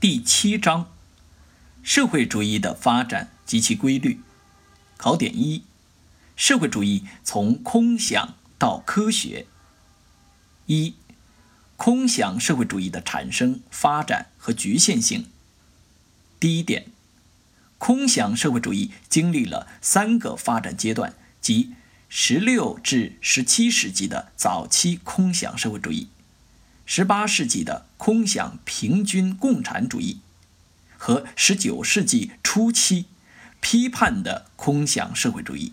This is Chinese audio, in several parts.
第七章：社会主义的发展及其规律。考点一：社会主义从空想到科学。一、空想社会主义的产生、发展和局限性。第一点，空想社会主义经历了三个发展阶段，即十六至十七世纪的早期空想社会主义。十八世纪的空想平均共产主义和十九世纪初期批判的空想社会主义。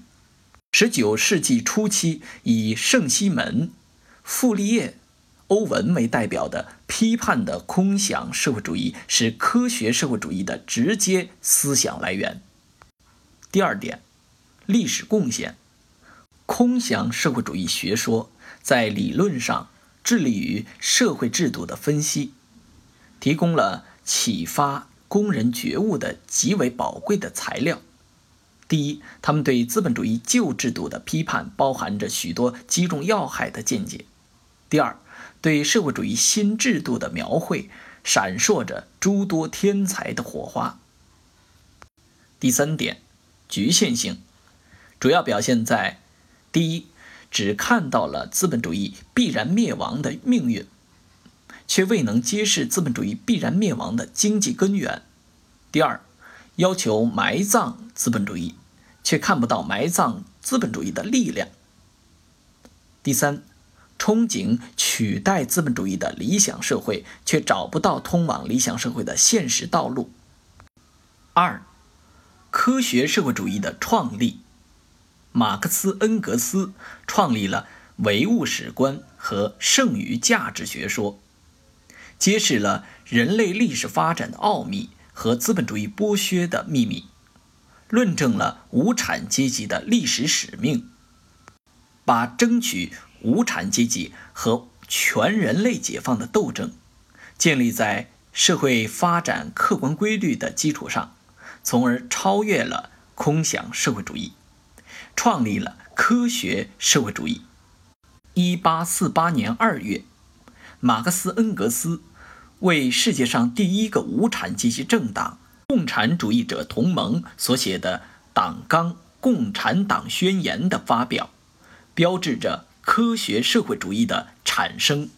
十九世纪初期以圣西门、傅立叶、欧文为代表的批判的空想社会主义是科学社会主义的直接思想来源。第二点，历史贡献，空想社会主义学说在理论上。致力于社会制度的分析，提供了启发工人觉悟的极为宝贵的材料。第一，他们对资本主义旧制度的批判包含着许多击中要害的见解；第二，对社会主义新制度的描绘闪烁着诸多天才的火花。第三点，局限性，主要表现在第一。只看到了资本主义必然灭亡的命运，却未能揭示资本主义必然灭亡的经济根源。第二，要求埋葬资本主义，却看不到埋葬资本主义的力量。第三，憧憬取代资本主义的理想社会，却找不到通往理想社会的现实道路。二，科学社会主义的创立。马克思、恩格斯创立了唯物史观和剩余价值学说，揭示了人类历史发展的奥秘和资本主义剥削的秘密，论证了无产阶级的历史使命，把争取无产阶级和全人类解放的斗争建立在社会发展客观规律的基础上，从而超越了空想社会主义。创立了科学社会主义。一八四八年二月，马克思恩格斯为世界上第一个无产阶级政党——共产主义者同盟所写的党纲《共产党宣言》的发表，标志着科学社会主义的产生。